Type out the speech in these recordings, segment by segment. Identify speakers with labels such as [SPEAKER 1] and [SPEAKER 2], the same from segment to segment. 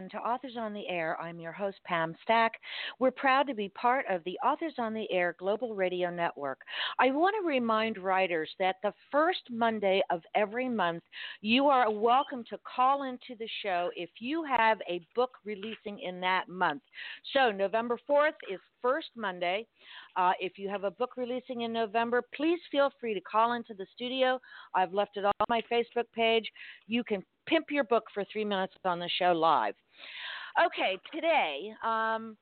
[SPEAKER 1] Everyone, to Authors on the Air. I'm your host, Pam Stack. We're proud to be part of the Authors on the Air Global Radio Network. I want to remind writers that the first Monday of every month, you are welcome to call into the show if you have a book releasing in that month. So, November 4th is first Monday. Uh, if you have a book releasing in November, please feel free to call into the studio. I've left it on my Facebook page. You can pimp your book for three minutes on the show live. Okay, today um,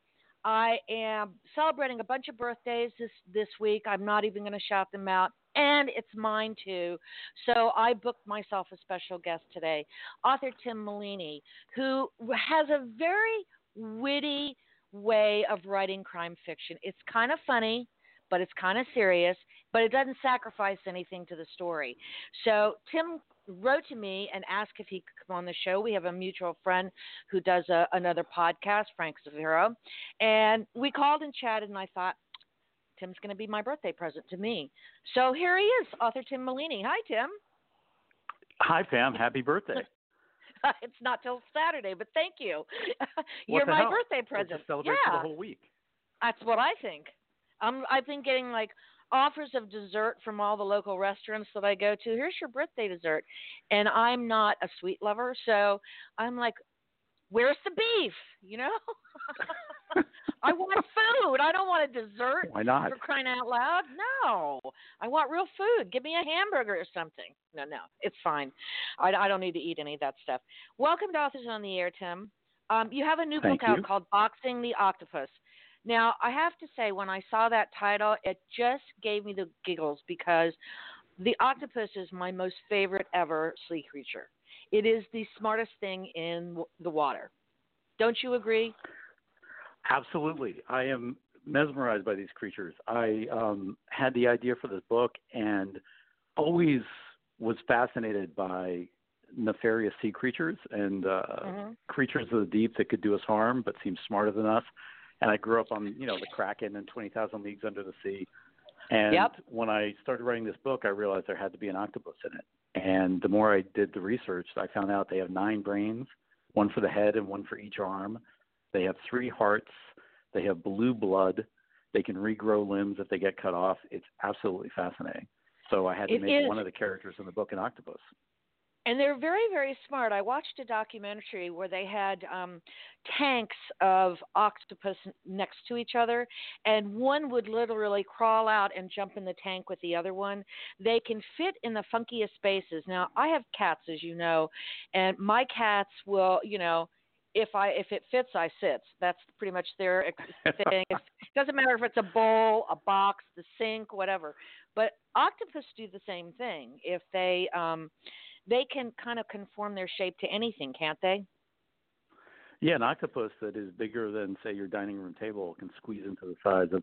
[SPEAKER 1] I am celebrating a bunch of birthdays this this week. I'm not even going to shout them out, and it's mine too. So I booked myself a special guest today, author Tim Maleeny, who has a very witty way of writing crime fiction. It's kind of funny, but it's kind of serious, but it doesn't sacrifice anything to the story. So Tim wrote to me and asked if he could come on the show. We have a mutual friend who does a, another podcast, Frank Zaviro, and we called and chatted, and I thought. Tim's going to be my birthday present to me. So here he is, author Tim Maleeny. Hi, Tim.
[SPEAKER 2] Hi, Pam. Happy birthday.
[SPEAKER 1] it's not till Saturday, but thank you. You're my
[SPEAKER 2] hell?
[SPEAKER 1] birthday present.
[SPEAKER 2] We'll celebrate
[SPEAKER 1] yeah.
[SPEAKER 2] for the whole week.
[SPEAKER 1] That's what I think. Um, I've been getting like offers of dessert from all the local restaurants that I go to. Here's your birthday dessert, and I'm not a sweet lover, so I'm like, where's the beef? You know, I want food. I don't want a dessert.
[SPEAKER 2] Why not?
[SPEAKER 1] For crying out loud, no. I want real food. Give me a hamburger or something. No, no, it's fine. I, I don't need to eat any of that stuff. Welcome to Authors on the Air, Tim. Um, you have a new
[SPEAKER 2] Thank
[SPEAKER 1] book
[SPEAKER 2] you.
[SPEAKER 1] out called Boxing the Octopus. Now, I have to say, when I saw that title, it just gave me the giggles because the octopus is my most favorite ever sea creature. It is the smartest thing in the water. Don't you agree?
[SPEAKER 2] Absolutely. I am mesmerized by these creatures. I um, had the idea for this book and always was fascinated by nefarious sea creatures and uh,
[SPEAKER 1] Mhm.
[SPEAKER 2] creatures of the deep that could do us harm but seem smarter than us. And I grew up on, you know, the Kraken and 20,000 Leagues Under the Sea. And
[SPEAKER 1] Yep.
[SPEAKER 2] when I started writing this book, I realized there had to be an octopus in it. And the more I did the research, I found out they have nine brains, one for the head and one for each arm. They have three hearts. They have blue blood. They can regrow limbs if they get cut off. It's absolutely fascinating. So I had to
[SPEAKER 1] It
[SPEAKER 2] make
[SPEAKER 1] is.
[SPEAKER 2] one of the characters in the book an octopus.
[SPEAKER 1] And they're very, very smart. I watched a documentary where they had um, tanks of octopus next to each other, and one would literally crawl out and jump in the tank with the other one. They can fit in the funkiest spaces. Now, I have cats, as you know, and my cats will, you know, if I if it fits, I sit. That's pretty much their thing. It doesn't matter if it's a bowl, a box, the sink, whatever. But octopus do the same thing. If they um, they can kind of conform their shape to anything, can't they?
[SPEAKER 2] Yeah, an octopus that is bigger than, say, your dining room table can squeeze into the size of,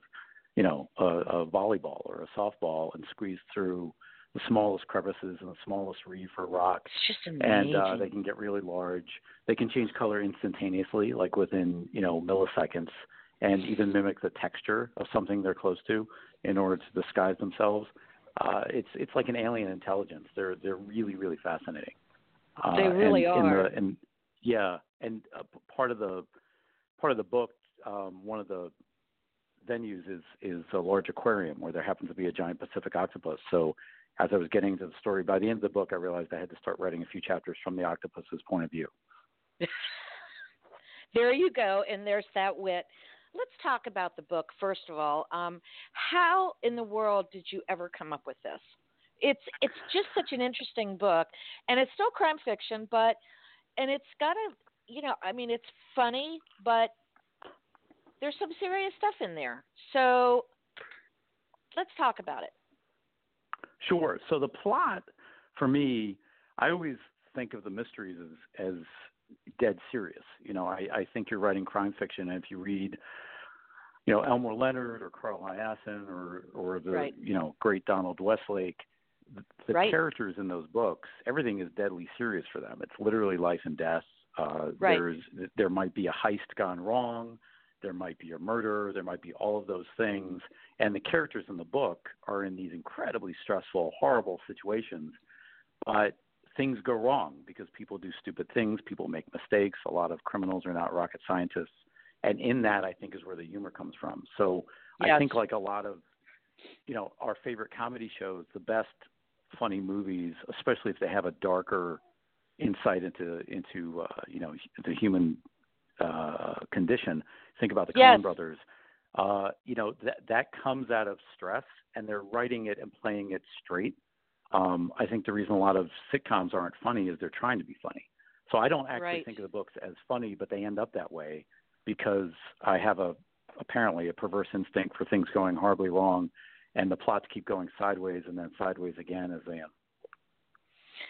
[SPEAKER 2] you know, a, a volleyball or a softball and squeeze through the smallest crevices and the smallest reef or rock.
[SPEAKER 1] It's just amazing.
[SPEAKER 2] And uh, they can get really large. They can change color instantaneously, like within, you know, milliseconds, and even mimic the texture of something they're close to in order to disguise themselves. Uh, it's it's like an alien intelligence. They're they're really really fascinating. Uh,
[SPEAKER 1] They really
[SPEAKER 2] and,
[SPEAKER 1] are.
[SPEAKER 2] And, the, and yeah, and uh, part of the part of the book, um, one of the venues is is a large aquarium where there happens to be a giant Pacific octopus. So as I was getting into the story, by the end of the book, I realized I had to start writing a few chapters from the octopus's point of view.
[SPEAKER 1] there you go, and there's that wit. Let's talk about the book first of all. Um, how in the world did you ever come up with this? It's it's just such an interesting book, and it's still crime fiction, but and it's got a you know I mean it's funny, but there's some serious stuff in there. So let's talk about it.
[SPEAKER 2] Sure. So the plot for me, I always think of the mysteries as as dead serious. You know, I, I think you're writing crime fiction, and if you read, you know, Elmore Leonard or Carl Hiaasen or or the
[SPEAKER 1] Right.
[SPEAKER 2] you know great Donald Westlake, the, the
[SPEAKER 1] Right.
[SPEAKER 2] characters in those books, everything is deadly serious for them. It's literally life and death. Uh,
[SPEAKER 1] Right.
[SPEAKER 2] There's there might be a heist gone wrong. There might be a murder. There might be all of those things. And the characters in the book are in these incredibly stressful, horrible situations. But things go wrong because people do stupid things, people make mistakes. A lot of criminals are not rocket scientists, and in that, I think is where the humor comes from. So
[SPEAKER 1] yes.
[SPEAKER 2] I think like a lot of you know our favorite comedy shows, the best funny movies, especially if they have a darker insight into into uh, you know the human uh, condition. Think about the
[SPEAKER 1] yes.
[SPEAKER 2] Coen Brothers. Uh, you know that that comes out of stress, and they're writing it and playing it straight. Um, I think the reason a lot of sitcoms aren't funny is they're trying to be funny. So I don't actually
[SPEAKER 1] right.
[SPEAKER 2] think of the books as funny, but they end up that way because I have a apparently a perverse instinct for things going horribly wrong, and the plots keep going sideways and then sideways again as they end.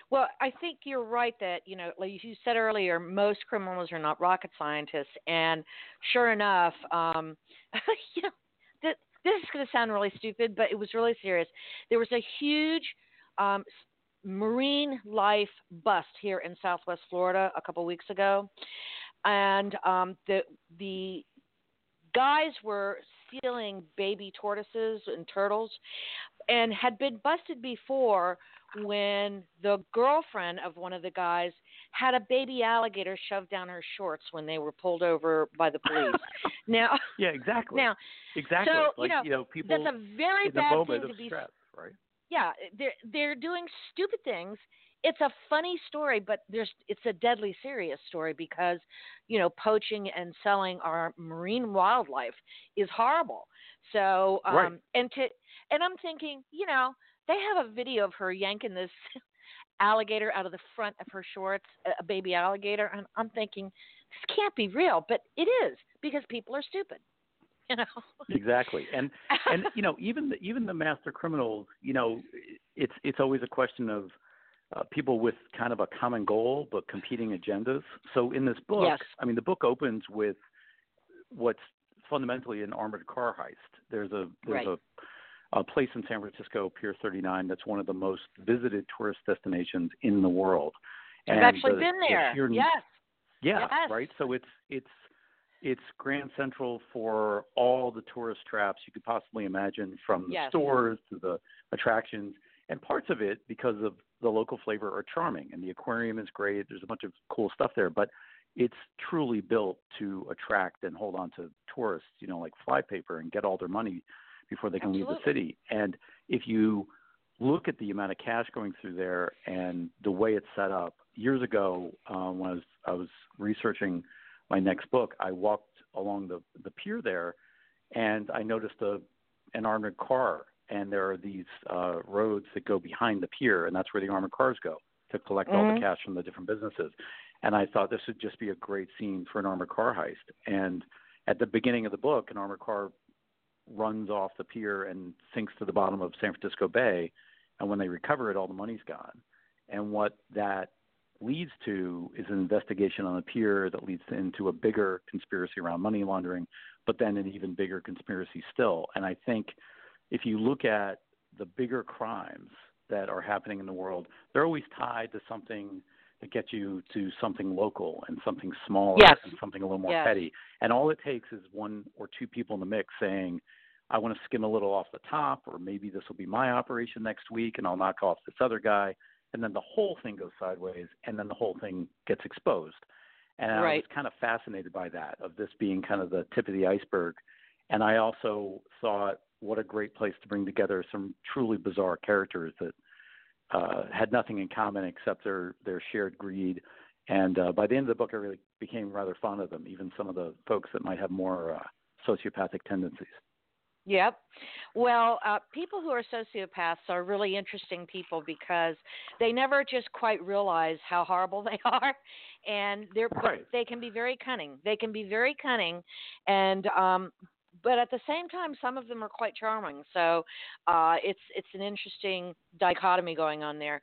[SPEAKER 1] Well, I think you're right that, you know, like you said earlier, most criminals are not rocket scientists. And sure enough, um, you know, th- this is going to sound really stupid, but it was really serious. There was a huge um, marine life bust here in Southwest Florida a couple weeks ago. And um, the, the guys were stealing baby tortoises and turtles and had been busted before when the girlfriend of one of the guys had a baby alligator shoved down her shorts when they were pulled over by the police. now,
[SPEAKER 2] yeah, exactly.
[SPEAKER 1] Now,
[SPEAKER 2] exactly.
[SPEAKER 1] So,
[SPEAKER 2] like,
[SPEAKER 1] you know,
[SPEAKER 2] you know, people
[SPEAKER 1] that's a very bad thing
[SPEAKER 2] of
[SPEAKER 1] to be.
[SPEAKER 2] Stress, right?
[SPEAKER 1] Yeah, they're they're doing stupid things. It's a funny story, but there's it's a deadly serious story because, you know, poaching and selling our marine wildlife is horrible. So, um,
[SPEAKER 2] right.
[SPEAKER 1] and to and I'm thinking, you know, they have a video of her yanking this alligator out of the front of her shorts, a baby alligator, and I'm thinking this can't be real, but it is because people are stupid. You know.
[SPEAKER 2] exactly, and and you know even the, even the master criminals, you know, it's it's always a question of uh, people with kind of a common goal but competing agendas. So in this book,
[SPEAKER 1] yes.
[SPEAKER 2] I mean, the book opens with what's fundamentally an armored car heist. There's a there's
[SPEAKER 1] right.
[SPEAKER 2] a a place in San Francisco, Pier 39, that's one of the most visited tourist destinations in the world.
[SPEAKER 1] I've
[SPEAKER 2] and
[SPEAKER 1] actually
[SPEAKER 2] the,
[SPEAKER 1] been there.
[SPEAKER 2] The
[SPEAKER 1] yes.
[SPEAKER 2] Yeah,
[SPEAKER 1] yes.
[SPEAKER 2] right. So it's it's it's Grand Central for all the tourist traps you could possibly imagine, from the
[SPEAKER 1] yes.
[SPEAKER 2] stores to the attractions, and parts of it because of the local flavor are charming. And the aquarium is great. There's a bunch of cool stuff there, but it's truly built to attract and hold on to tourists, you know, like flypaper and get all their money before they can
[SPEAKER 1] Absolutely.
[SPEAKER 2] leave the city. And if you look at the amount of cash going through there and the way it's set up, years ago um, when I was I was researching my next book, I walked along the the pier there, and I noticed a an armored car, and there are these uh, roads that go behind the pier, and that's where the armored cars go to collect
[SPEAKER 1] mm-hmm.
[SPEAKER 2] all the cash from the different businesses. And I thought this would just be a great scene for an armored car heist. And at the beginning of the book, an armored car runs off the pier and sinks to the bottom of San Francisco Bay. And when they recover it, all the money's gone. And what that leads to is an investigation on a pier that leads into a bigger conspiracy around money laundering, but then an even bigger conspiracy still. And I think if you look at the bigger crimes that are happening in the world, they're always tied to something that gets you to something local and something smaller
[SPEAKER 1] yes.
[SPEAKER 2] and something a little more
[SPEAKER 1] yes.
[SPEAKER 2] petty. And all it takes is one or two people in the mix saying, I want to skim a little off the top, or maybe this will be my operation next week and I'll knock off this other guy. And then the whole thing goes sideways and then the whole thing gets exposed. And
[SPEAKER 1] right.
[SPEAKER 2] I was kind of fascinated by that, of this being kind of the tip of the iceberg. And I also thought, what a great place to bring together some truly bizarre characters that uh, had nothing in common except their their shared greed. And uh, by the end of the book, I really became rather fond of them, even some of the folks that might have more uh, sociopathic tendencies.
[SPEAKER 1] Yep. Well, uh, people who are sociopaths are really interesting people because they never just quite realize how horrible they are, and they're
[SPEAKER 2] right.
[SPEAKER 1] they can be very cunning. They can be very cunning, and um, but at the same time, some of them are quite charming. So uh, it's it's an interesting dichotomy going on there.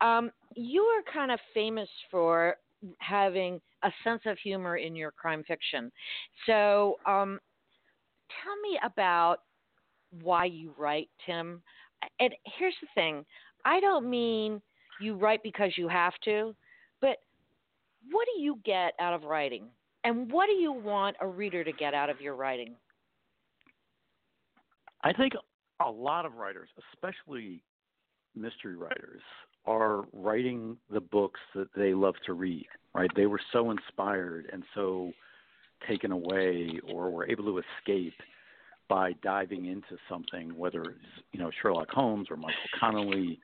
[SPEAKER 1] Um, you are kind of famous for having a sense of humor in your crime fiction. So um, tell me about why you write, Tim. And here's the thing: I don't mean you write because you have to, but what do you get out of writing? And what do you want a reader to get out of your writing?
[SPEAKER 2] I think a lot of writers, especially mystery writers are writing the books that they love to read, right? They were so inspired and so taken away or were able to escape by diving into something, whether it's, you know, Sherlock Holmes or Michael Connolly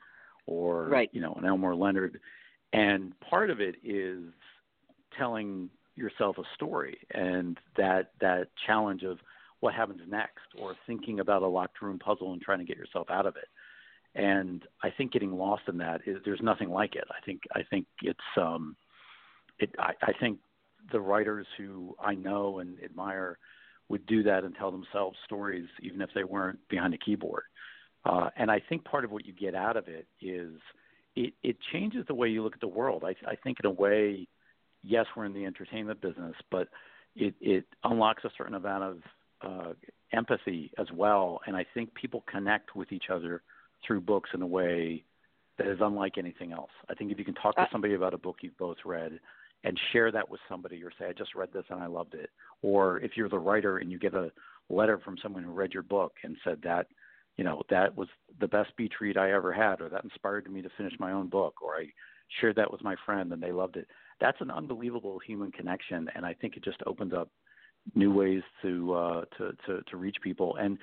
[SPEAKER 2] or,
[SPEAKER 1] right.
[SPEAKER 2] you know, an Elmore Leonard. And part of it is telling yourself a story and that that challenge of what happens next or thinking about a locked room puzzle and trying to get yourself out of it and I think getting lost in that is there's nothing like it. I think I think it's um, it I, I think the writers who I know and admire would do that and tell themselves stories even if they weren't behind a keyboard. Uh, and I think part of what you get out of it is it, it changes the way you look at the world. I, I think in a way, yes, we're in the entertainment business, but it, it unlocks a certain amount of uh, empathy as well. And I think people connect with each other through books in a way that is unlike anything else. I think if you can talk to uh, somebody about a book you've both read and share that with somebody or say, I just read this and I loved it. Or if you're the writer and you get a letter from someone who read your book and said that, you know, that was the best beach read I ever had, or that inspired me to finish my own book, or I shared that with my friend and they loved it. That's an unbelievable human connection, and I think it just opens up new ways to uh, to, to to reach people. And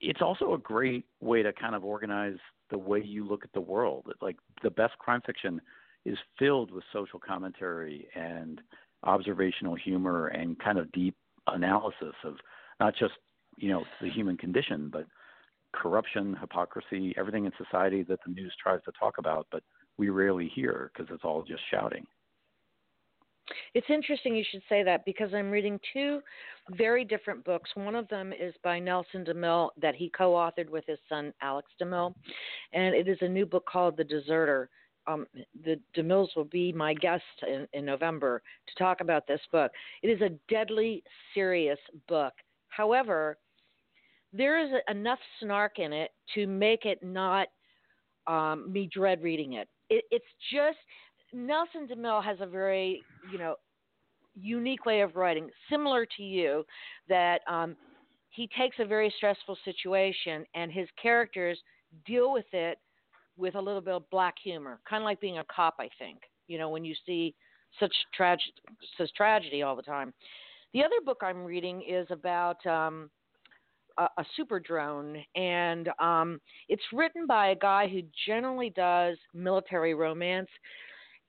[SPEAKER 2] it's also a great way to kind of organize the way you look at the world. Like the best crime fiction is filled with social commentary and observational humor and kind of deep analysis of not just you know the human condition, but corruption, hypocrisy, everything in society that the news tries to talk about, but we rarely hear because it's all just shouting.
[SPEAKER 1] It's interesting you should say that because I'm reading two very different books. One of them is by Nelson DeMille that he co authored with his son Alex DeMille, and it is a new book called The Deserter. Um, the DeMilles will be my guest in, in November to talk about this book. It is a deadly serious book. However, there is enough snark in it to make it not um, me dread reading it. it. It's just Nelson DeMille has a very, you know, unique way of writing, similar to you, that um, he takes a very stressful situation and his characters deal with it with a little bit of black humor, kind of like being a cop, I think. You know, when you see such tragedy, such tragedy all the time. The other book I'm reading is about um, a, a super drone, and um, it's written by a guy who generally does military romance.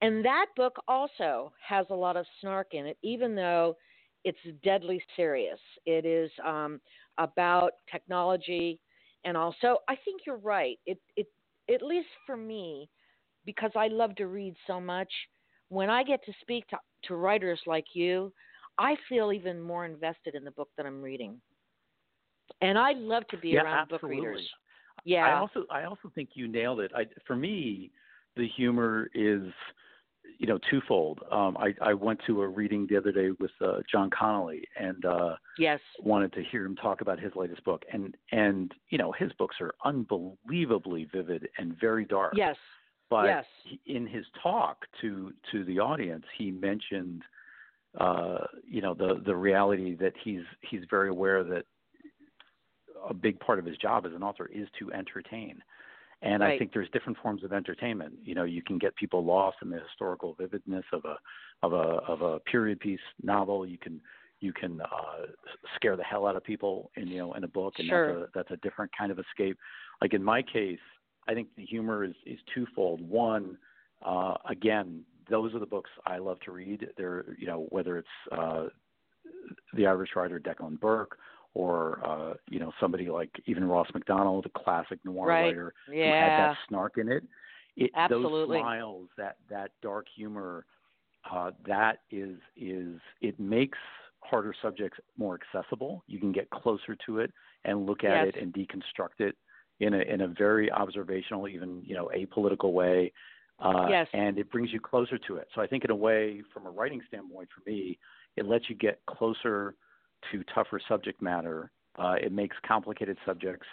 [SPEAKER 1] And that book also has a lot of snark in it, even though it's deadly serious. It is um, about technology, and also I think you're right. It it at least for me, because I love to read so much. When I get to speak to, to writers like you, I feel even more invested in the book that I'm reading. And I love to be
[SPEAKER 2] yeah,
[SPEAKER 1] around
[SPEAKER 2] absolutely.
[SPEAKER 1] book readers. Yeah.
[SPEAKER 2] I also I also think you nailed it. I, for me, the humor is you know twofold. Um, I, I went to a reading the other day with uh, John Connolly and uh,
[SPEAKER 1] yes,
[SPEAKER 2] wanted to hear him talk about his latest book. And and you know his books are unbelievably vivid and very dark.
[SPEAKER 1] Yes,
[SPEAKER 2] but
[SPEAKER 1] yes.
[SPEAKER 2] He, in his talk to to the audience, he mentioned uh, you know the the reality that he's he's very aware that a big part of his job as an author is to entertain and
[SPEAKER 1] right.
[SPEAKER 2] I think there's different forms of entertainment. You know, you can get people lost in the historical vividness of a of a of a period piece novel. You can you can uh, scare the hell out of people in you know in a book, and
[SPEAKER 1] sure.
[SPEAKER 2] that's a that's a different kind of escape. Like in my case, I think the humor is is twofold. One, uh, again, those are the books I love to read. They're you know whether it's uh, the Irish writer Declan Burke or uh, you know somebody like even Ross Macdonald, a classic noir
[SPEAKER 1] right.
[SPEAKER 2] writer
[SPEAKER 1] yeah.
[SPEAKER 2] who had that snark in it. it
[SPEAKER 1] Absolutely.
[SPEAKER 2] Those smiles, that that dark humor, uh, that is is it makes harder subjects more accessible. You can get closer to it and look at
[SPEAKER 1] yes.
[SPEAKER 2] it and deconstruct it in a in a very observational, even you know apolitical way. Uh,
[SPEAKER 1] yes.
[SPEAKER 2] And it brings you closer to it. So I think in a way, from a writing standpoint, for me, it lets you get closer to tougher subject matter. Uh, it makes complicated subjects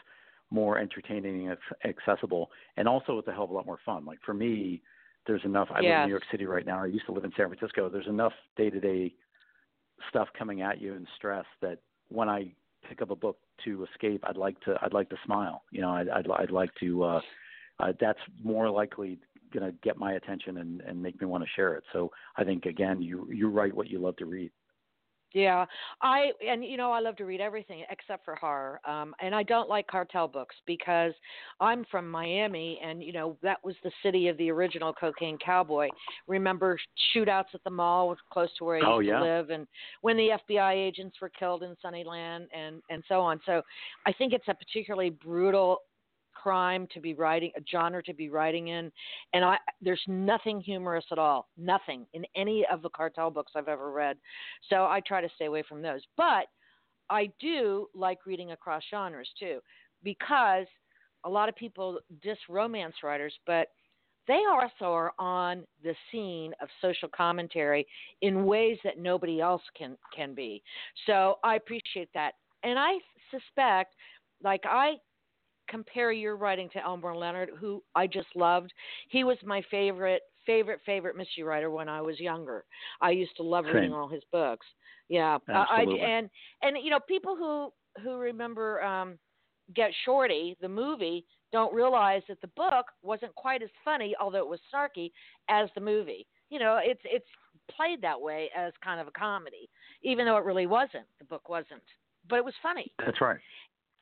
[SPEAKER 2] more entertaining and accessible, and also it's a hell of a lot more fun. Like for me, there's enough. I
[SPEAKER 1] yes.
[SPEAKER 2] live in New York City right now. I used to live in San Francisco. There's enough day-to-day stuff coming at you and stress that when I pick up a book to escape, I'd like to I'd like to smile. You know, I'd I'd, I'd like to uh, uh, that's more likely going to get my attention and, and make me want to share it. So I think again, you you write what you love to read.
[SPEAKER 1] Yeah, I and you know I love to read everything except for horror. Um and I don't like cartel books because I'm from Miami and you know that was the city of the original cocaine cowboy. Remember shootouts at the mall close to where I
[SPEAKER 2] oh,
[SPEAKER 1] used
[SPEAKER 2] yeah.
[SPEAKER 1] to live and when the FBI agents were killed in Suniland and and so on. So I think it's a particularly brutal crime to be writing, a genre to be writing in, and I there's nothing humorous at all, nothing in any of the cartel books I've ever read. So I try to stay away from those. But I do like reading across genres too, because a lot of people diss romance writers, but they also are on the scene of social commentary in ways that nobody else can can be. So I appreciate that, and I suspect, like I compare your writing to Elmore Leonard, who I just loved. He was my favorite, favorite, favorite mystery writer when I was younger. I used to love
[SPEAKER 2] Same.
[SPEAKER 1] reading all his books. Yeah,
[SPEAKER 2] Absolutely.
[SPEAKER 1] I, and and you know people who who remember um, Get Shorty, the movie, don't realize that the book wasn't quite as funny, although it was snarky, as the movie. You know, it's it's played that way as kind of a comedy, even though it really wasn't. The book wasn't, but it was funny.
[SPEAKER 2] That's right.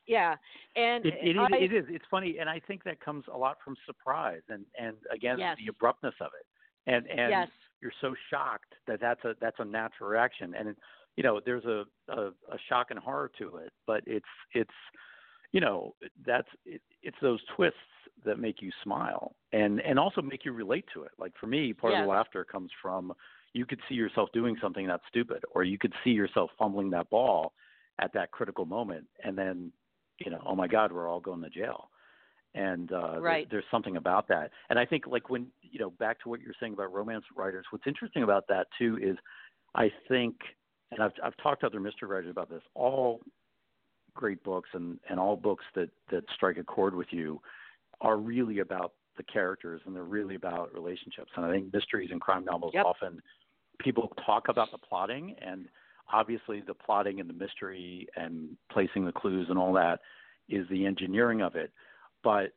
[SPEAKER 1] Yeah, and
[SPEAKER 2] It, it, is,
[SPEAKER 1] I,
[SPEAKER 2] it is. It's funny, and I think that comes a lot from surprise and and again
[SPEAKER 1] Yes.
[SPEAKER 2] the abruptness of it, and and
[SPEAKER 1] yes,
[SPEAKER 2] you're so shocked that that's a that's a natural reaction, and you know there's a, a a shock and horror to it, but it's it's you know that's it, it's those twists that make you smile and and also make you relate to it. Like for me, part of the laughter comes from you could see yourself doing something that's stupid, or you could see yourself fumbling that ball at that critical moment, and then you know, oh my God, we're all going to jail. And uh, there- there's something about that. And I think, like when you know, back to what you're saying about romance writers, what's interesting about that too is, I think, and I've I've talked to other mystery writers about this. All great books and and all books that that strike a chord with you are really about the characters and they're really about relationships. And I think mysteries and crime novels
[SPEAKER 1] Yep.
[SPEAKER 2] often people talk about the plotting and obviously the plotting and the mystery and placing the clues and all that is the engineering of it. But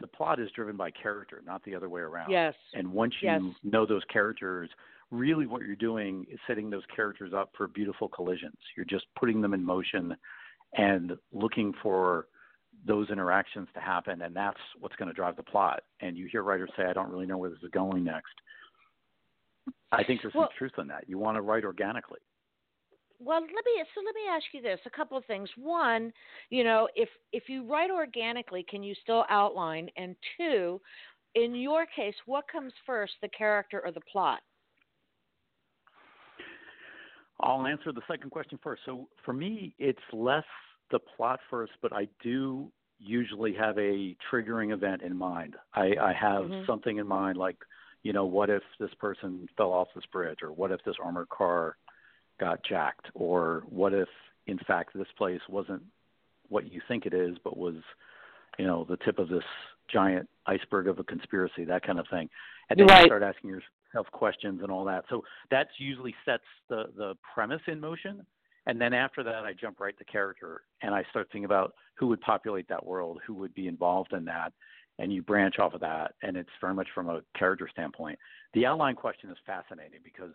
[SPEAKER 2] the plot is driven by character, not the other way around.
[SPEAKER 1] yes,
[SPEAKER 2] And once you
[SPEAKER 1] Yes.
[SPEAKER 2] know those characters, really what you're doing is setting those characters up for beautiful collisions. You're just putting them in motion and looking for those interactions to happen and that's what's going to drive the plot. And you hear writers say, I don't really know where this is going next. I think there's
[SPEAKER 1] Well-
[SPEAKER 2] some truth in that. You want to write organically.
[SPEAKER 1] Well, let me so let me ask you this: a couple of things. One, you know, if if you write organically, can you still outline? And two, in your case, what comes first, the character or the plot?
[SPEAKER 2] I'll answer the second question first. So for me, it's less the plot first, but I do usually have a triggering event in mind. I, I have
[SPEAKER 1] Mhm.
[SPEAKER 2] something in mind, like, you know, what if this person fell off this bridge, or what if this armored car got jacked, or what if, in fact, this place wasn't what you think it is, but was, you know, the tip of this giant iceberg of a conspiracy, that kind of thing. And then
[SPEAKER 1] Right.
[SPEAKER 2] you start asking yourself questions and all that. So that's usually sets the the premise in motion. And then after that, I jump right to character and I start thinking about who would populate that world, who would be involved in that, and you branch off of that. And it's very much from a character standpoint. The outline question is fascinating because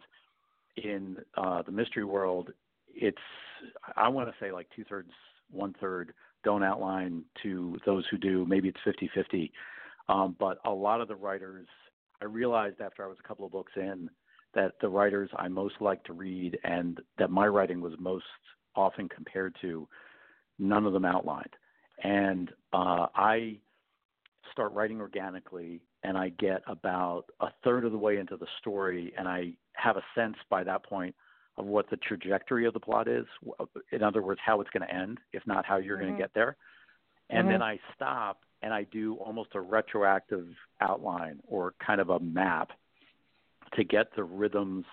[SPEAKER 2] in uh, the mystery world, it's I want to say like two thirds, one third don't outline to those who do. Maybe it's 50 50. Um, but a lot of the writers, I realized after I was a couple of books in that the writers I most like to read and that my writing was most often compared to, none of them outlined. And uh, I start writing organically and I get about a third of the way into the story and I have a sense by that point of what the trajectory of the plot is. In other words, how it's going to end, if not how you're going
[SPEAKER 1] Mhm.
[SPEAKER 2] to get there. And
[SPEAKER 1] Mhm.
[SPEAKER 2] then I stop and I do almost a retroactive outline or kind of a map to get the rhythms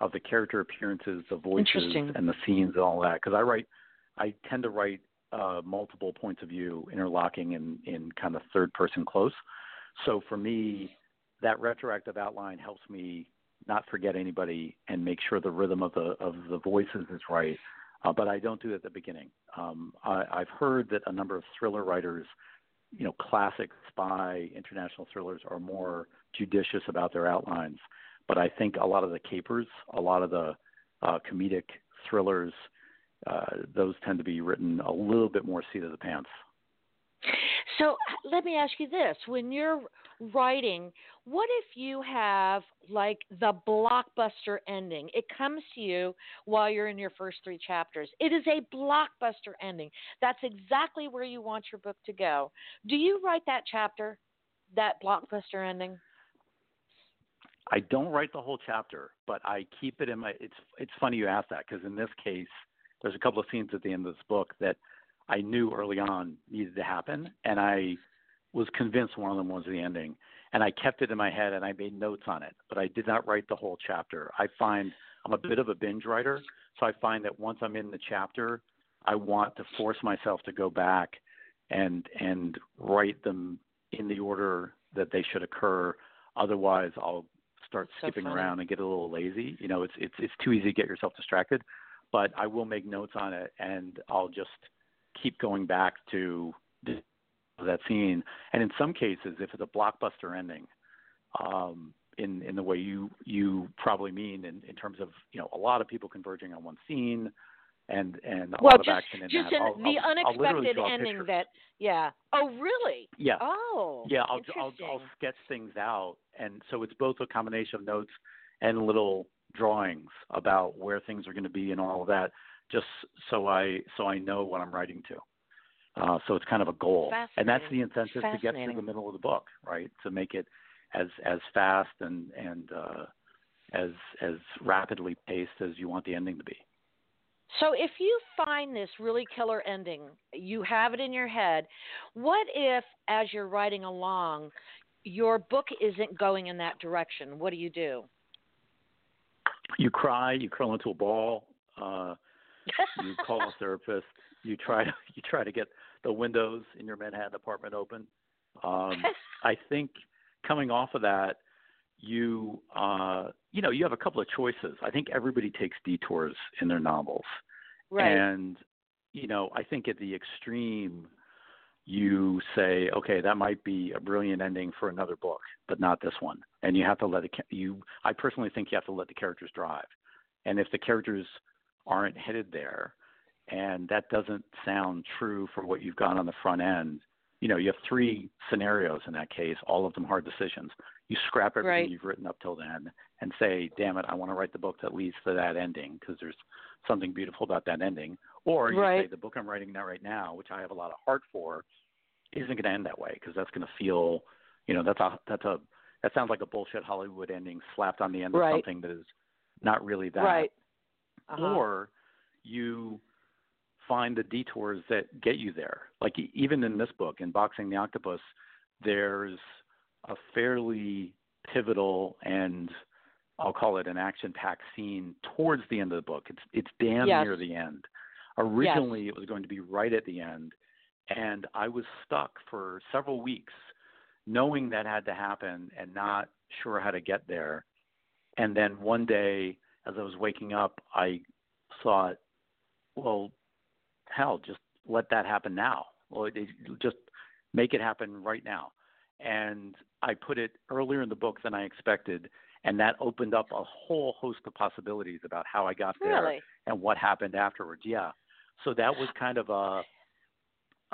[SPEAKER 2] of the character appearances, the voices, and the scenes and all that. Because I write, I tend to write uh, multiple points of view interlocking in, in kind of third person close. So for me, that retroactive outline helps me not forget anybody and make sure the rhythm of the of the voices is right. Uh, but I don't do it at the beginning. Um, I, I've heard that a number of thriller writers you know, classic spy international thrillers are more judicious about their outlines. But I think a lot of the capers, a lot of the uh, comedic thrillers, uh, those tend to be written a little bit more seat of the pants.
[SPEAKER 1] So let me ask you this: When you're writing, what if you have like the blockbuster ending? It comes to you while you're in your first three chapters. It is a blockbuster ending. That's exactly where you want your book to go. Do you write that chapter, that blockbuster ending?
[SPEAKER 2] I don't write the whole chapter, but I keep it in my. It's it's funny you ask that because in this case, there's a couple of scenes at the end of this book that I knew early on needed to happen, and I was convinced one of them was the ending. And I kept it in my head and I made notes on it, but I did not write the whole chapter. I find I'm a bit of a binge writer, so I find that once I'm in the chapter, I want to force myself to go back and and write them in the order that they should occur. Otherwise, I'll start
[SPEAKER 1] so
[SPEAKER 2] skipping
[SPEAKER 1] funny.
[SPEAKER 2] around and get a little lazy. You know, it's it's it's too easy to get yourself distracted. But I will make notes on it, and I'll just keep going back to that scene. And in some cases, if it's a blockbuster ending, um, in in the way you you probably mean, in, in terms of you know a lot of people converging on one scene, and and a
[SPEAKER 1] well,
[SPEAKER 2] lot of
[SPEAKER 1] just,
[SPEAKER 2] action in
[SPEAKER 1] just
[SPEAKER 2] that.
[SPEAKER 1] in
[SPEAKER 2] I'll,
[SPEAKER 1] the
[SPEAKER 2] I'll, I'll
[SPEAKER 1] unexpected ending
[SPEAKER 2] pictures.
[SPEAKER 1] that, yeah. Oh, really?
[SPEAKER 2] Yeah.
[SPEAKER 1] Oh,
[SPEAKER 2] Yeah, I'll, I'll. I'll sketch things out, and so it's both a combination of notes and little drawings about where things are going to be and all of that, just so I so I know what I'm writing to. Uh, so it's kind of a goal, and that's the incentive to get through the middle of the book, right? To make it as as fast and and uh, as as rapidly paced as you want the ending to be.
[SPEAKER 1] So, if you find this really killer ending, you have it in your head. What if, as you're writing along, your book isn't going in that direction? What do you do?
[SPEAKER 2] You cry, you curl into a ball, uh, you call a therapist, you try to you try to get the windows in your Manhattan apartment open. Um, I think coming off of that, you uh, you know you have a couple of choices. I think everybody takes detours in their novels,
[SPEAKER 1] right.
[SPEAKER 2] and you know I think at the extreme, you say, okay, that might be a brilliant ending for another book, but not this one, and you have to let it. You, I personally think you have to let the characters drive, and if the characters aren't headed there, and that doesn't sound true for what you've got on the front end. You know, you have three scenarios in that case, all of them hard decisions. You scrap everything
[SPEAKER 1] Right.
[SPEAKER 2] you've written up till then and say, damn it, I want to write the book that leads to that ending because there's something beautiful about that ending. Or you
[SPEAKER 1] Right.
[SPEAKER 2] say, the book I'm writing now right now, which I have a lot of heart for, isn't going to end that way because that's going to feel, you know, that's a, that's a, that sounds like a bullshit Hollywood ending slapped on the end
[SPEAKER 1] Right.
[SPEAKER 2] of something that is not really that
[SPEAKER 1] right. Uh-huh.
[SPEAKER 2] or you find the detours that get you there. Like even in this book, in Boxing the Octopus, there's a fairly pivotal and I'll call it an action-packed scene towards the end of the book. It's it's damn
[SPEAKER 1] Yes.
[SPEAKER 2] near the end. Originally, it was going to be right at the end, and I was stuck for several weeks, knowing that had to happen and not sure how to get there. And then one day, as I was waking up, I thought, well, hell, just let that happen now. Well, just make it happen right now. And I put it earlier in the book than I expected, and that opened up a whole host of possibilities about how I got there
[SPEAKER 1] Really?
[SPEAKER 2] and what happened afterwards. Yeah. So that was kind of a,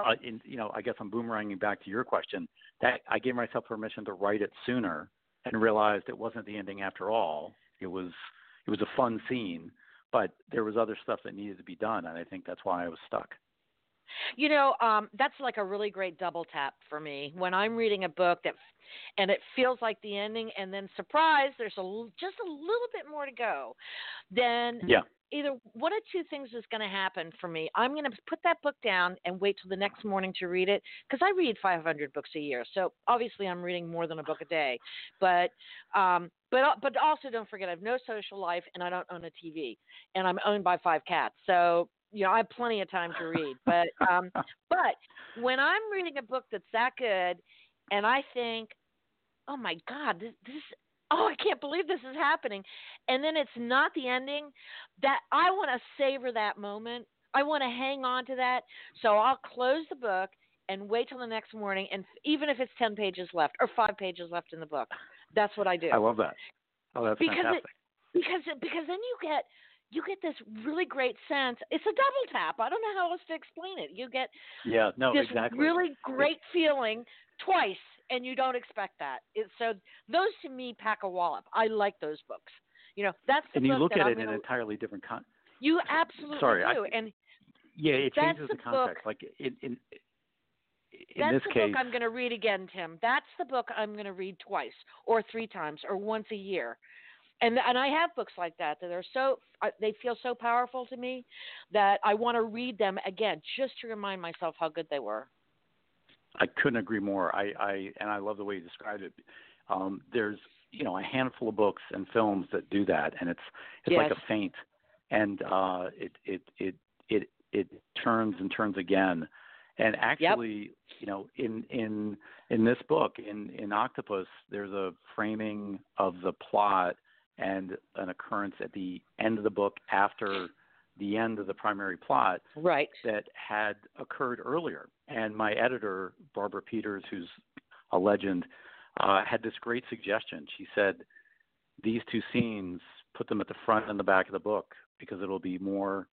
[SPEAKER 2] a in, you know, I guess I'm boomeranging back to your question. That I gave myself permission to write it sooner and realized it wasn't the ending after all. It was it was a fun scene, but there was other stuff that needed to be done, and I think that's why I was stuck.
[SPEAKER 1] You know, um, that's like a really great double tap for me when I'm reading a book that, and it feels like the ending, and then surprise, there's a l- just a little bit more to go. Then
[SPEAKER 2] Yeah.
[SPEAKER 1] Either one of two things is going to happen for me. I'm going to put that book down and wait till the next morning to read it because I read 500 books a year. So obviously I'm reading more than a book a day. But um, but but also don't forget I have no social life and I don't own a TV and I'm owned by five cats. So you know I have plenty of time to read. But um, but when I'm reading a book that's that good and I think, oh my God, this, this oh, I can't believe this is happening. And then it's not the ending that I want to savor that moment. I want to hang on to that. So I'll close the book and wait till the next morning, and even if it's ten pages left or five pages left in the book, that's what I do.
[SPEAKER 2] I love that. Oh, that's
[SPEAKER 1] because
[SPEAKER 2] fantastic.
[SPEAKER 1] It, because because then you get you get this really great sense. It's a double tap. I don't know how else to explain it. You get
[SPEAKER 2] yeah, no,
[SPEAKER 1] this
[SPEAKER 2] exactly.
[SPEAKER 1] really great it, feeling twice, and you don't expect that. It, so those to me pack a wallop. I like those books. You know, that's the
[SPEAKER 2] and you look
[SPEAKER 1] at
[SPEAKER 2] it
[SPEAKER 1] I'm
[SPEAKER 2] in
[SPEAKER 1] gonna,
[SPEAKER 2] an entirely different con.
[SPEAKER 1] You absolutely
[SPEAKER 2] Sorry,
[SPEAKER 1] do,
[SPEAKER 2] I,
[SPEAKER 1] and
[SPEAKER 2] yeah, it changes
[SPEAKER 1] the,
[SPEAKER 2] the context.
[SPEAKER 1] Book,
[SPEAKER 2] like in in, in
[SPEAKER 1] that's
[SPEAKER 2] this
[SPEAKER 1] the
[SPEAKER 2] case,
[SPEAKER 1] book I'm going to read again, Tim. That's the book I'm going to read twice or three times or once a year. And and I have books like that that are so they feel so powerful to me that I want to read them again just to remind myself how good they were.
[SPEAKER 2] I couldn't agree more. I, I and I love the way you described it. Um, there's you know a handful of books and films that do that, and it's it's
[SPEAKER 1] yes.
[SPEAKER 2] like a feint, and uh, it it it it it turns and turns again. And actually,
[SPEAKER 1] yep.
[SPEAKER 2] you know, in in in this book, in in Octopus, there's a framing of the plot and an occurrence at the end of the book after the end of the primary plot
[SPEAKER 1] right.
[SPEAKER 2] that had occurred earlier. And my editor, Barbara Peters, who's a legend, uh, had this great suggestion. She said, These two scenes, put them at the front and the back of the book because it'll be more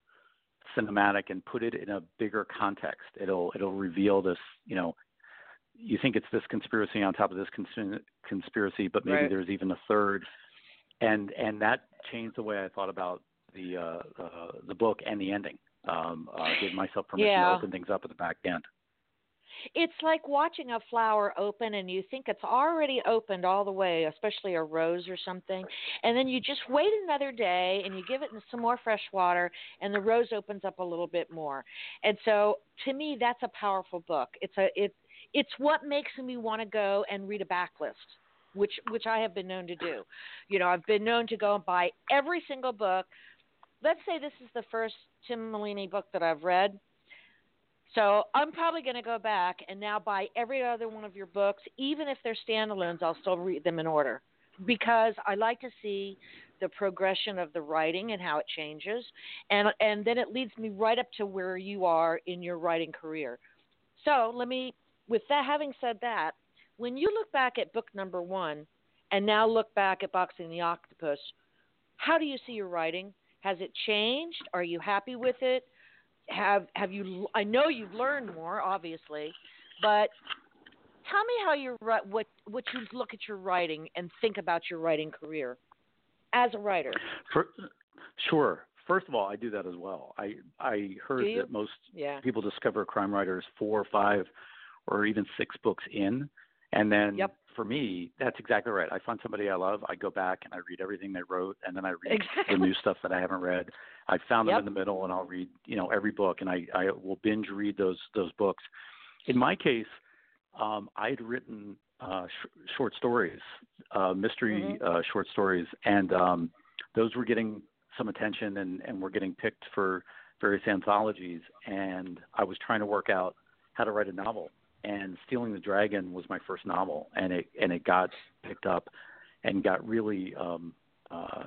[SPEAKER 2] cinematic and put it in a bigger context. It'll it'll reveal this, you know, you think it's this conspiracy on top of this cons- conspiracy, but maybe
[SPEAKER 1] right.
[SPEAKER 2] there's even a third and and that changed the way I thought about the uh, uh, the book and the ending. Um, uh, gave myself permission
[SPEAKER 1] yeah.
[SPEAKER 2] to open things up at the back end.
[SPEAKER 1] It's like watching a flower open and you think it's already opened all the way, especially a rose or something, and then you just wait another day and you give it some more fresh water and the rose opens up a little bit more. And so to me that's a powerful book. It's a it it's what makes me want to go and read a backlist which which I have been known to do. You know, I've been known to go and buy every single book. Let's say this is the first Tim Maleeny book that I've read. So I'm probably going to go back and now buy every other one of your books, even if they're standalones. I'll still read them in order because I like to see the progression of the writing and how it changes, and and then it leads me right up to where you are in your writing career. So let me, with that having said that, when you look back at book number one and now look back at Boxing the Octopus, how do you see your writing? Has it changed? Are you happy with it? Have have you? I know you've learned more, obviously, but tell me how you what what you look at your writing and think about your writing career as a writer.
[SPEAKER 2] For, sure. First of all, I do that as well. I I heard that most
[SPEAKER 1] yeah.
[SPEAKER 2] people discover crime writers four or five or even six books in. And then
[SPEAKER 1] yep.
[SPEAKER 2] for me, that's exactly right. I find somebody I love, I go back and I read everything they wrote, and then I read
[SPEAKER 1] exactly.
[SPEAKER 2] the new stuff that I haven't read. I found them
[SPEAKER 1] yep.
[SPEAKER 2] in the middle, and I'll read you know every book, and I I will binge read those those books. In my case, um, I'd written uh, sh- short stories, uh, mystery
[SPEAKER 1] mm-hmm.
[SPEAKER 2] uh, short stories, and um, those were getting some attention and and were getting picked for various anthologies. And I was trying to work out how to write a novel and Stealing the Dragon was my first novel, and it and it got picked up and got really um, uh,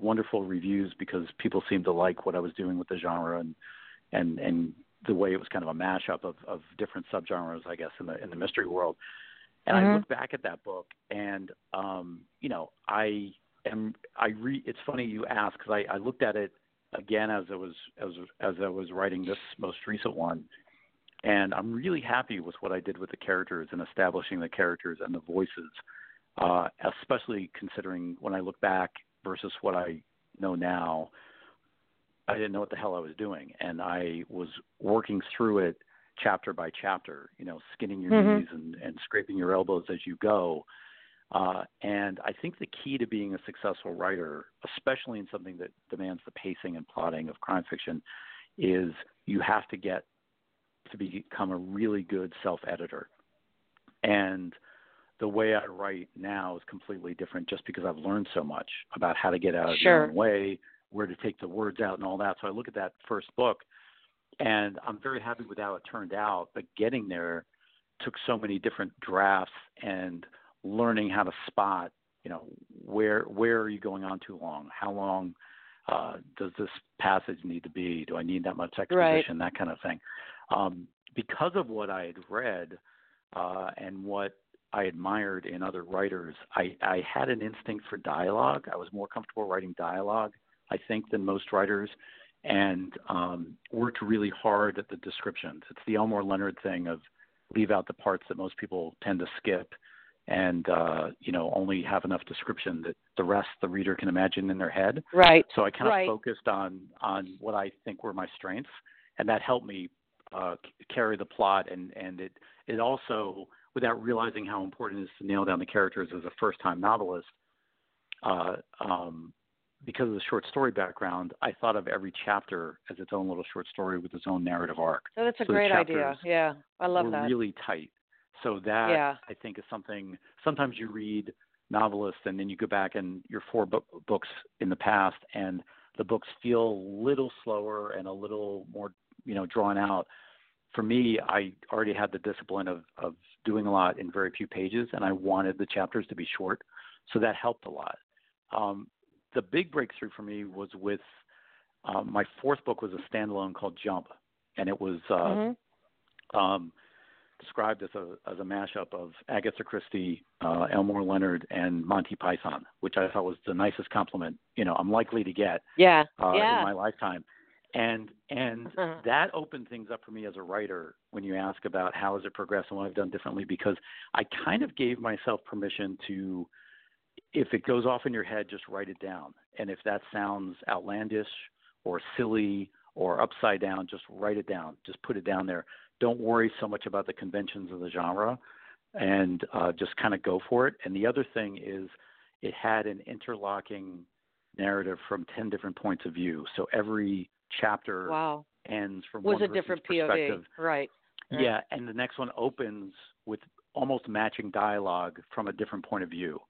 [SPEAKER 2] wonderful reviews because people seemed to like what I was doing with the genre and and and the way it was kind of a mashup of, of different subgenres, I guess, in the in the mystery world. And
[SPEAKER 1] mm-hmm.
[SPEAKER 2] I look back at that book, and um, you know, I am I re. It's funny you ask because I, I looked at it again as I was as as I was writing this most recent one, and I'm really happy with what I did with the characters and establishing the characters and the voices, uh, especially considering when I look back versus what I know now. I didn't know what the hell I was doing, and I was working through it chapter by chapter. You know, skinning your
[SPEAKER 1] mm-hmm.
[SPEAKER 2] knees and, and scraping your elbows as you go. Uh, and I think the key to being a successful writer, especially in something that demands the pacing and plotting of crime fiction, is you have to get to become a really good self editor. And the way I write now is completely different just because I've learned so much about how to get out of
[SPEAKER 1] sure.
[SPEAKER 2] your own way, where to take the words out and all that. So I look at that first book and I'm very happy with how it turned out, but getting there took so many different drafts and learning how to spot, you know, where where are you going on too long? How long uh, does this passage need to be? Do I need that much exposition?
[SPEAKER 1] Right.
[SPEAKER 2] That kind of thing. Um, because of what I had read uh, and what I admired in other writers, I, I had an instinct for dialogue. I was more comfortable writing dialogue, I think, than most writers, and um, worked really hard at the descriptions. It's the Elmore Leonard thing of leave out the parts that most people tend to skip and uh, you know only have enough description that the rest the reader can imagine in their head.
[SPEAKER 1] Right.
[SPEAKER 2] So I kind
[SPEAKER 1] right.
[SPEAKER 2] of focused on on what I think were my strengths, and that helped me uh, carry the plot. And and it it also, without realizing how important it is to nail down the characters as a first time novelist, uh, um, because of the short story background, I thought of every chapter as its own little short story with its own narrative arc.
[SPEAKER 1] So that's a
[SPEAKER 2] so
[SPEAKER 1] great idea. Yeah, I love that.
[SPEAKER 2] Really tight. So that
[SPEAKER 1] yeah.
[SPEAKER 2] I think is something. Sometimes you read novelists and then you go back and your four bo- books in the past, and the books feel a little slower and a little more, you know, drawn out. For me, I already had the discipline of of doing a lot in very few pages, and I wanted the chapters to be short, so that helped a lot. Um, the big breakthrough for me was with um, my fourth book was a standalone called Jump, and it was uh,
[SPEAKER 1] mm-hmm.
[SPEAKER 2] um, described as a as a mashup of Agatha Christie, uh, Elmore Leonard, and Monty Python, which I thought was the nicest compliment you know I'm likely to get
[SPEAKER 1] yeah.
[SPEAKER 2] Uh,
[SPEAKER 1] yeah.
[SPEAKER 2] in my lifetime. And and
[SPEAKER 1] Uh-huh.
[SPEAKER 2] that opened things up for me as a writer when you ask about how has it progressed and what I've done differently because I kind of gave myself permission to if it goes off in your head just write it down and if that sounds outlandish or silly or upside down just write it down just put it down there don't worry so much about the conventions of the genre and uh, just kind of go for it. And the other thing is, it had an interlocking narrative from 10 different points of view. So every chapter
[SPEAKER 1] wow.
[SPEAKER 2] ends from
[SPEAKER 1] was
[SPEAKER 2] one
[SPEAKER 1] a different. POV, right?
[SPEAKER 2] Yeah, and the next one opens with almost matching dialogue from a different point of view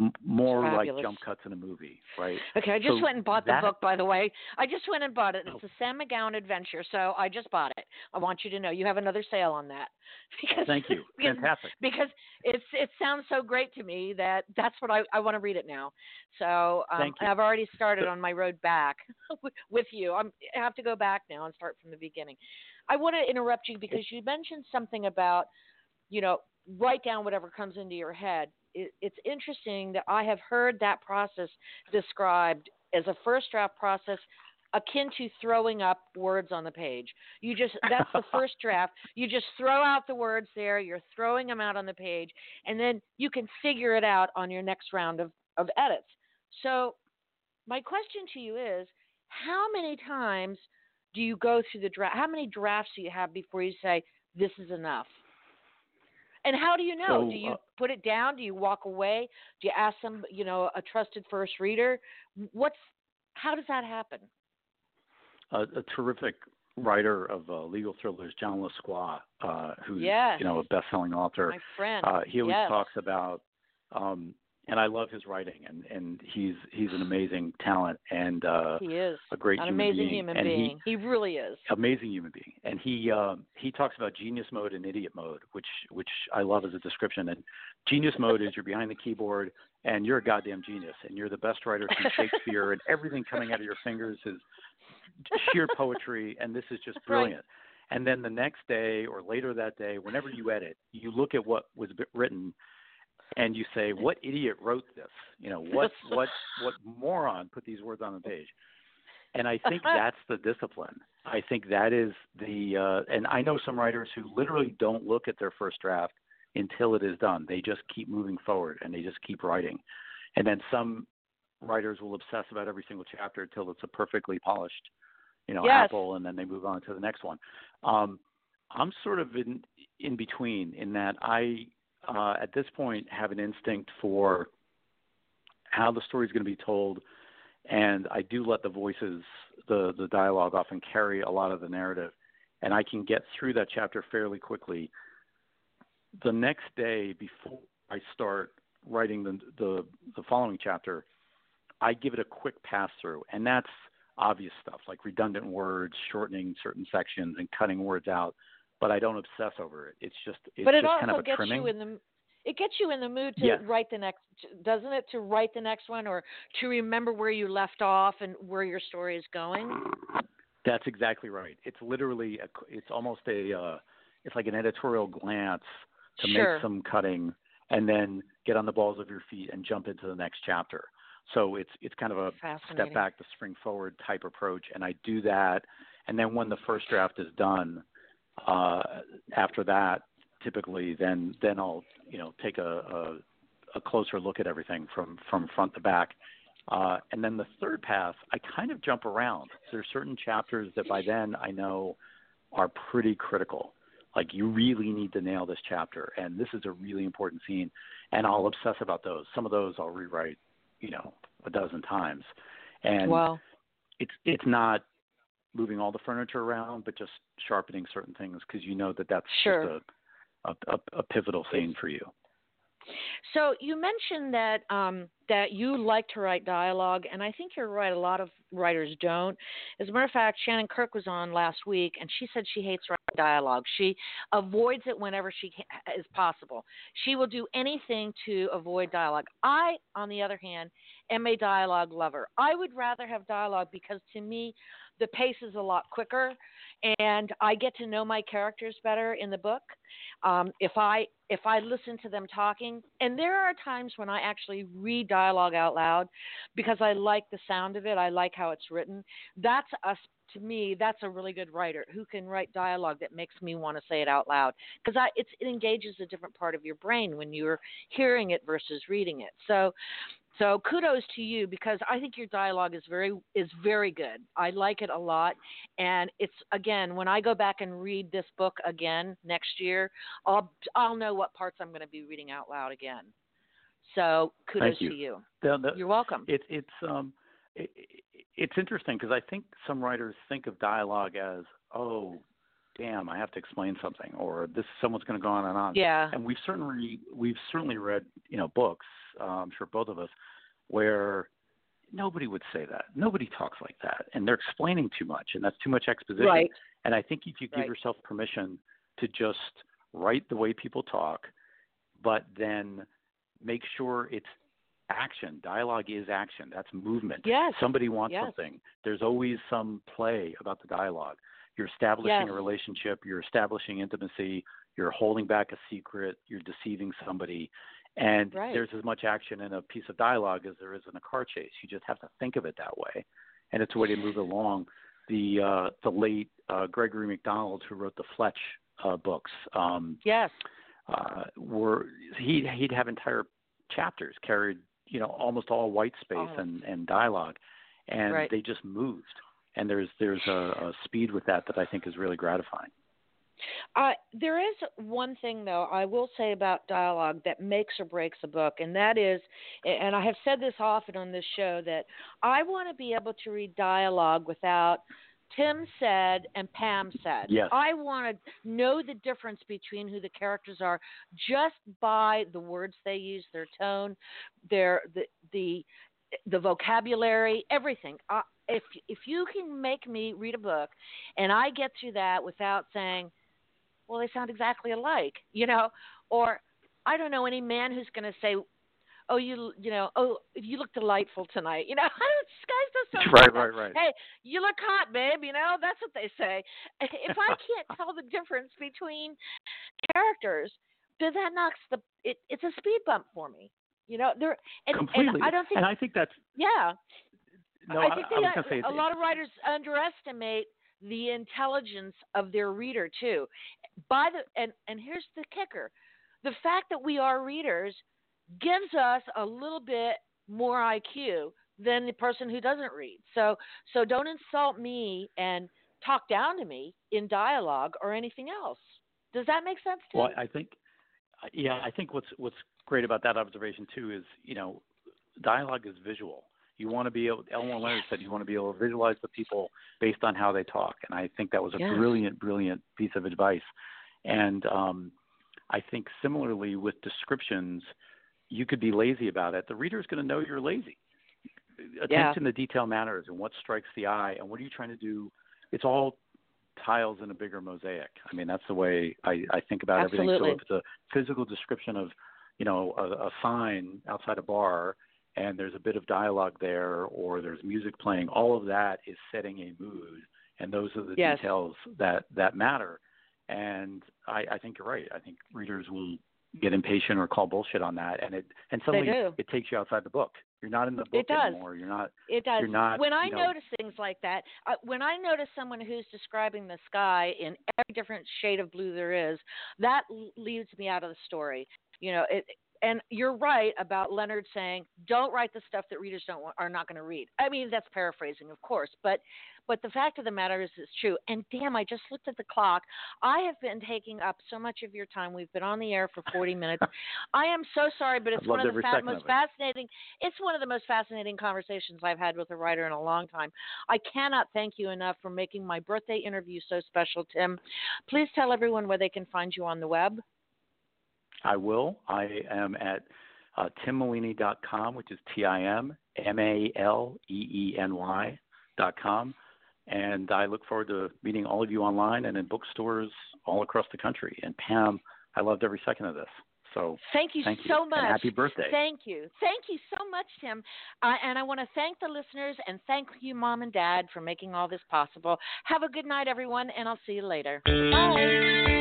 [SPEAKER 2] m- more like jump cuts in a movie, right?
[SPEAKER 1] Okay, I just
[SPEAKER 2] So
[SPEAKER 1] went and bought
[SPEAKER 2] that-
[SPEAKER 1] the book, by the way. I just went and bought it.
[SPEAKER 2] Oh.
[SPEAKER 1] It's a Sam McGowan adventure, so I just bought it. I want you to know you have another sale on that because
[SPEAKER 2] Thank you.
[SPEAKER 1] because,
[SPEAKER 2] Fantastic.
[SPEAKER 1] because it's it sounds so great to me that that's what I I want to read it now. So um,
[SPEAKER 2] Thank you.
[SPEAKER 1] I've already started on my road back with you. I'm, I have to go back now and start from the beginning. I want to interrupt you because you mentioned something about you know write down whatever comes into your head. It, it's interesting that I have heard that process described as a first draft process akin to throwing up words on the page. You just that's the first draft. You just throw out the words there, you're throwing them out on the page, and then you can figure it out on your next round of, of edits. So my question to you is how many times do you go through the draft how many drafts do you have before you say this is enough? And how do you know?
[SPEAKER 2] So,
[SPEAKER 1] do you
[SPEAKER 2] uh,
[SPEAKER 1] put it down? Do you walk away? Do you ask some, you know, a trusted first reader? What's how does that happen?
[SPEAKER 2] a, a terrific writer of uh, legal thrillers, John Lescroart, uh, who's
[SPEAKER 1] Yes.
[SPEAKER 2] you know a best-selling author.
[SPEAKER 1] My friend.
[SPEAKER 2] Uh, he always
[SPEAKER 1] yes.
[SPEAKER 2] talks about, um, and I love his writing, and and he's he's an amazing talent and uh,
[SPEAKER 1] He is
[SPEAKER 2] a great
[SPEAKER 1] an
[SPEAKER 2] human
[SPEAKER 1] amazing
[SPEAKER 2] being.
[SPEAKER 1] human
[SPEAKER 2] and
[SPEAKER 1] being. He, really is.
[SPEAKER 2] Amazing human being, and he um, he talks about genius mode and idiot mode, which which I love as a description. And genius mode is you're behind the keyboard and you're a goddamn genius, and you're the best writer since Shakespeare, and everything coming out of your fingers is sheer poetry, and this is just
[SPEAKER 1] Right.
[SPEAKER 2] brilliant. And then the next day or later that day, whenever you edit, you look at what was written, and you say, "What idiot wrote this? You know, what what what moron put these words on the page?" And I think that's the discipline. I think that is the, uh, and I know some writers who literally don't look at their first draft until it is done. They just keep moving forward and they just keep writing. And then some writers will obsess about every single chapter until it's a perfectly polished, you know,
[SPEAKER 1] Yes.
[SPEAKER 2] apple, and then they move on to the next one. Um, I'm sort of in in between in that I, uh, at this point, have an instinct for how the story is going to be told, and I do let the voices, the the dialogue, often carry a lot of the narrative, and I can get through that chapter fairly quickly. The next day, before I start writing the the, the following chapter, I give it a quick pass through, and that's obvious stuff like redundant words, shortening certain sections, and cutting words out. But I don't obsess over it. It's just it's
[SPEAKER 1] but it
[SPEAKER 2] just
[SPEAKER 1] also
[SPEAKER 2] kind of a
[SPEAKER 1] gets
[SPEAKER 2] trimming.
[SPEAKER 1] you in the it gets you in the mood to
[SPEAKER 2] Yeah.
[SPEAKER 1] write the next doesn't it to write the next one or to remember where you left off and where your story is going
[SPEAKER 2] That's exactly right. It's literally a, it's almost a uh, it's like an editorial glance to
[SPEAKER 1] sure.
[SPEAKER 2] make some cutting and then get on the balls of your feet and jump into the next chapter. So it's it's kind of a step back to spring forward type approach, and I do that. And then when the first draft is done, uh, after that, typically then then I'll you know take a, a, a closer look at everything from from front to back. Uh, and then the third pass, I kind of jump around. There's certain chapters that by then I know are pretty critical. Like you really need to nail this chapter, and this is a really important scene, and I'll obsess about those. Some of those I'll rewrite, you know, a dozen times, and
[SPEAKER 1] wow.
[SPEAKER 2] it's it's not moving all the furniture around, but just sharpening certain things because you know that that's
[SPEAKER 1] sure.
[SPEAKER 2] just a, a, a pivotal thing for you.
[SPEAKER 1] So you mentioned that um, that you like to write dialogue, and I think you're right. A lot of writers don't. As a matter of fact, Shannon Kirk was on last week, and she said she hates writing dialogue. She avoids it whenever she can, is possible. She will do anything to avoid dialogue. I, on the other hand, am a dialogue lover. I would rather have dialogue because to me, the pace is a lot quicker and I get to know my characters better in the book. Um, if I if I listen to them talking, and there are times when I actually read dialogue out loud because I like the sound of it. I like how it's written. That's us to me, that's a really good writer who can write dialogue that makes me want to say it out loud because it engages a different part of your brain when you're hearing it versus reading it. So, so kudos to you because I think your dialogue is very is very good. I like it a lot, and it's again when I go back and read this book again next year, I'll I'll know what parts I'm going to be reading out loud again. So kudos
[SPEAKER 2] you.
[SPEAKER 1] to you.
[SPEAKER 2] The, the,
[SPEAKER 1] You're welcome.
[SPEAKER 2] It, it's um, it, it's interesting because I think some writers think of dialogue as oh damn, I have to explain something, or this someone's going to go on and on.
[SPEAKER 1] Yeah.
[SPEAKER 2] And we've certainly we've certainly read you know books. Uh, I'm sure both of us where nobody would say that. Nobody talks like that, and they're explaining too much, and that's too much exposition.
[SPEAKER 1] Right.
[SPEAKER 2] And I think if you give
[SPEAKER 1] right.
[SPEAKER 2] yourself permission to just write the way people talk, but then make sure it's action. Dialogue is action. That's movement.
[SPEAKER 1] Yes.
[SPEAKER 2] Somebody wants
[SPEAKER 1] yes.
[SPEAKER 2] something. There's always some play about the dialogue. You're establishing
[SPEAKER 1] yes.
[SPEAKER 2] a relationship, you're establishing intimacy, you're holding back a secret, you're deceiving somebody. And
[SPEAKER 1] right.
[SPEAKER 2] there's as much action in a piece of dialogue as there is in a car chase. You just have to think of it that way. And it's a way to move along. The uh, the late uh, Gregory Mcdonald, who wrote the Fletch uh, books, um,
[SPEAKER 1] yes,
[SPEAKER 2] uh, were he he'd have entire chapters carried, you know, almost all white space
[SPEAKER 1] oh.
[SPEAKER 2] and, and dialogue, and
[SPEAKER 1] right.
[SPEAKER 2] they just moved and there's there's a, a speed with that that I think is really gratifying.
[SPEAKER 1] Uh, there is one thing, though, I will say about dialogue that makes or breaks a book, and that is, and I have said this often on this show, that I want to be able to read dialogue without Tim said and Pam said.
[SPEAKER 2] Yes.
[SPEAKER 1] I want to know the difference between who the characters are just by the words they use, their tone, their the the the vocabulary, everything. Uh, if if you can make me read a book and I get through that without saying, well, they sound exactly alike, you know, or I don't know any man who's going to say, oh, you you know, oh, you look delightful tonight, you know, guys just
[SPEAKER 2] right, right, right.
[SPEAKER 1] Hey, you look hot, babe. You know, that's what they say. If I can't tell the difference between characters, then that knocks the it, it's a speed bump for me. You know, there and,
[SPEAKER 2] completely.
[SPEAKER 1] and I don't think
[SPEAKER 2] and I think that's
[SPEAKER 1] yeah.
[SPEAKER 2] No,
[SPEAKER 1] I think
[SPEAKER 2] I, I
[SPEAKER 1] they,
[SPEAKER 2] say
[SPEAKER 1] a lot of writers underestimate the intelligence of their reader too. By the and and here's the kicker: the fact that we are readers gives us a little bit more IQ than the person who doesn't read. So so don't insult me and talk down to me in dialogue or anything else. Does that make sense to
[SPEAKER 2] well,
[SPEAKER 1] you?
[SPEAKER 2] I think yeah, I think what's what's great about that observation too is, you know, dialogue is visual. You want to be able, Elmore Leonard said, you want to be able to visualize the people based on how they talk. And I think that was a brilliant, brilliant piece of advice. And um, I think similarly with descriptions, you could be lazy about it. The reader is going to know you're lazy. Attention
[SPEAKER 1] yeah.
[SPEAKER 2] to detail matters and what strikes the eye and what are you trying to do. It's all tiles in a bigger mosaic. I mean, that's the way I, I think about
[SPEAKER 1] Absolutely.
[SPEAKER 2] everything. So if it's a physical description of, you know, a, a sign outside a bar, and there's a bit of dialogue there or there's music playing all of that is setting a mood and those are the
[SPEAKER 1] yes.
[SPEAKER 2] details that that matter And I, I think you're right. I think readers will get impatient or call bullshit on that, and it and suddenly it takes you outside the book. You're not in the book
[SPEAKER 1] it does.
[SPEAKER 2] anymore. You're not.
[SPEAKER 1] It does.
[SPEAKER 2] You're not,
[SPEAKER 1] when I
[SPEAKER 2] you know,
[SPEAKER 1] notice things like that, uh, when I notice someone who's describing the sky in every different shade of blue there is, that leaves me out of the story. You know, it, and you're right about Leonard saying, "Don't write the stuff that readers don't want, are not going to read." I mean, that's paraphrasing, of course, but but the fact of the matter is, it's true. And damn, I just looked at the clock. I have been taking up so much of your time. We've been on the air for 40 minutes. I am so sorry, but it's one of the fa- most
[SPEAKER 2] of
[SPEAKER 1] fascinating. It's one of the most fascinating conversations I've had with a writer in a long time. I cannot thank you enough for making my birthday interview so special, Tim. Please tell everyone where they can find you on the web.
[SPEAKER 2] I will. I am at uh, timmaleeny.com, which is T I M M A L E E N Y dot com. And I look forward to meeting all of you online and in bookstores all across the country. And Pam, I loved every second of this. So
[SPEAKER 1] thank you
[SPEAKER 2] thank
[SPEAKER 1] so
[SPEAKER 2] you.
[SPEAKER 1] much.
[SPEAKER 2] And happy birthday.
[SPEAKER 1] Thank you. Thank you so much, Tim. Uh, and I want to thank the listeners and thank you, Mom and Dad, for making all this possible. Have a good night, everyone, and I'll see you later. Bye.